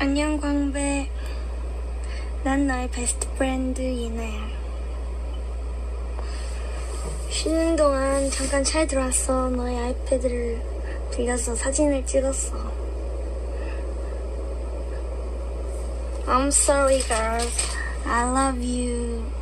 안녕 광배. 난 너의 베스트 프렌드 예나야. 쉬는 동안 잠깐 차에 들어왔어. 너의 아이패드를 빌려서 사진을 찍었어. I'm sorry, girls. I love you.